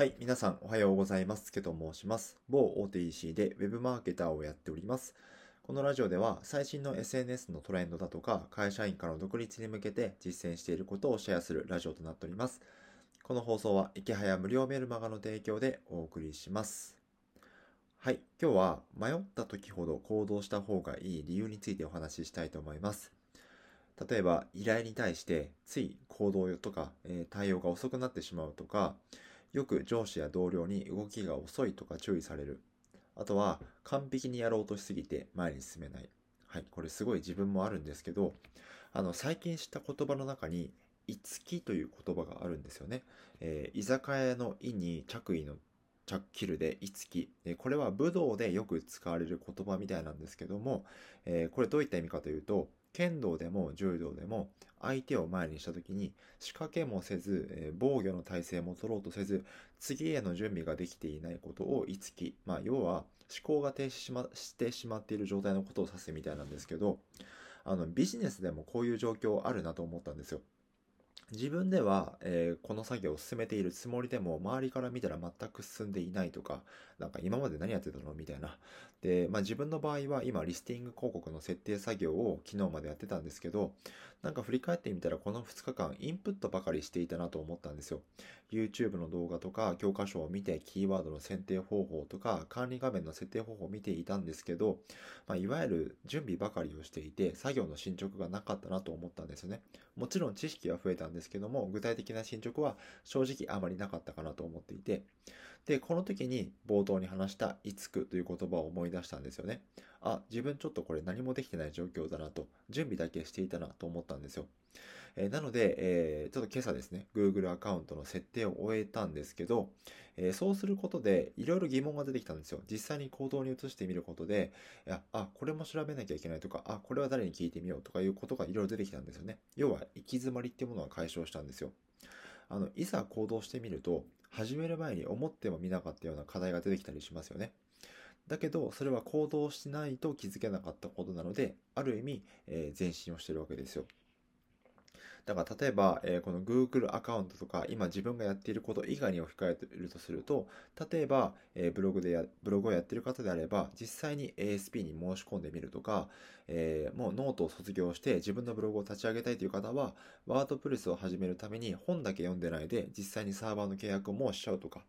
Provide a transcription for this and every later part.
はい、皆さんおはようございます。スケと申します。某大手 EC で Web マーケターをやっております。このラジオでは最新の SNS のトレンドだとか会社員からの独立に向けて実践していることをシェアするラジオとなっております。この放送は池早無料メルマガの提供でお送りします。はい、今日は迷った時ほど行動した方がいい理由についてお話ししたいと思います。例えば依頼に対してつい行動とか、え、対応が遅くなってしまうとか、よく上司や同僚に動きが遅いとか注意される。あとは、完璧にやろうとしすぎて前に進めない。はい、これすごい自分もあるんですけど、あの、最近知った言葉の中に、いつきという言葉があるんですよね。えー、居酒屋の意に着衣の着切るで、いつき。これは武道でよく使われる言葉みたいなんですけども、えー、これどういった意味かというと、剣道でも柔道でも相手を前にした時に仕掛けもせず、えー、防御の体制も取ろうとせず次への準備ができていないことをいつき、まあ、要は思考が停止し,、ま、してしまっている状態のことを指すみたいなんですけどあのビジネスでもこういう状況あるなと思ったんですよ。自分では、えー、この作業を進めているつもりでも、周りから見たら全く進んでいないとか、なんか今まで何やってたのみたいな。で、まあ自分の場合は今、リスティング広告の設定作業を昨日までやってたんですけど、なんか振り返ってみたらこの2日間、インプットばかりしていたなと思ったんですよ。YouTube の動画とか、教科書を見て、キーワードの選定方法とか、管理画面の設定方法を見ていたんですけど、まあ、いわゆる準備ばかりをしていて、作業の進捗がなかったなと思ったんですよね。もちろん知識は増えたんですけども、具体的な進捗は正直あまりなかったかなと思っていて、で、この時に冒頭に話したいつくという言葉を思い出したんですよね。あ、自分ちょっとこれ何もできてない状況だなと、準備だけしていたなと思ったんですよ。えー、なので、えー、ちょっと今朝ですね、Google アカウントの設定を終えたんですけど、えー、そうすることでいろいろ疑問が出てきたんですよ。実際に行動に移してみることで、いや、あ、これも調べなきゃいけないとか、あ、これは誰に聞いてみようとかいうことがいろいろ出てきたんですよね。要は、行き詰まりっていうものは解消したんですよ。あの、いざ行動してみると、始める前に思ってもみなかったような課題が出てきたりしますよね。だけど、それは行動しないと気づけなかったことなので、ある意味、えー、前進をしてるわけですよ。だから例えば、えー、この Google アカウントとか、今自分がやっていること以外に置き換えてるとすると、例えば、えー、ブログでや、ブログをやっている方であれば、実際に ASP に申し込んでみるとか、えー、もうノートを卒業して自分のブログを立ち上げたいという方は、 WordPress を始めるために本だけ読んでないで、実際にサーバーの契約をもうしちゃうとか、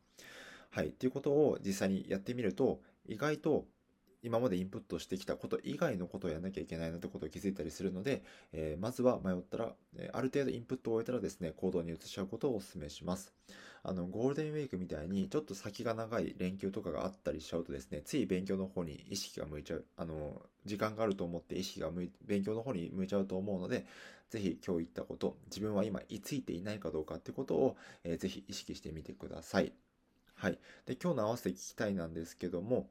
はい、っていうことを実際にやってみると、意外と今までインプットしてきたこと以外のことをやらなきゃいけないなってことを気づいたりするので、えー、まずは迷ったら、えー、ある程度インプットを終えたらですね、行動に移しちゃうことをお勧めします。あの、ゴールデンウィークみたいに、ちょっと先が長い連休とかがあったりしちゃうとですね、つい勉強の方に意識が向いちゃう、あの、時間があると思って意識が向い、勉強の方に向いちゃうと思うので、ぜひ今日言ったこと、自分は今居ついていないかどうかってことを、えー、ぜひ意識してみてください。はい。で、今日の合わせて聞きたいなんですけども、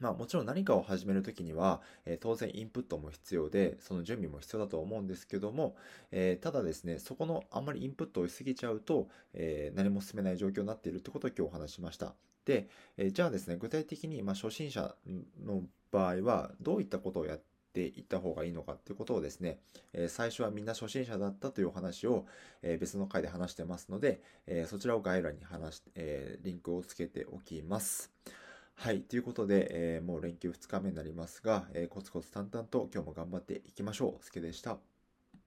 まあもちろん何かを始めるときには、えー、当然インプットも必要で、その準備も必要だと思うんですけども、えー、ただですね、そこのあんまりインプットをしすぎちゃうと、えー、何も進めない状況になっているってことを今日お話しました。で、えじゃあですね、具体的に、まあ、初心者の場合はどういったことをやっていった方がいいのかっていうことをですね、え最初はみんな初心者だったというお話を、え別の回で話してますので、えそちらを概要欄に話し、えリンクをつけておきます。はい。ということで、えー、もう連休2日目になりますが、えー、コツコツ淡々と今日も頑張っていきましょう。すけでした。